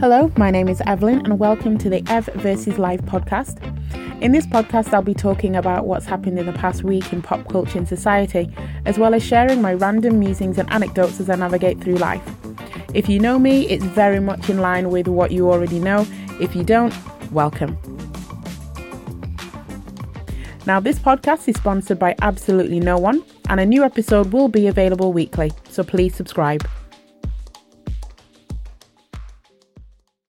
Hello, my name is Evelyn, and welcome to the Ev versus Life podcast. In this podcast, I'll be talking about what's happened in the past week in pop culture and society, as well as sharing my random musings and anecdotes as I navigate through life. If you know me, it's very much in line with what you already know. If you don't, welcome. Now, this podcast is sponsored by absolutely no one, and a new episode will be available weekly, so please subscribe.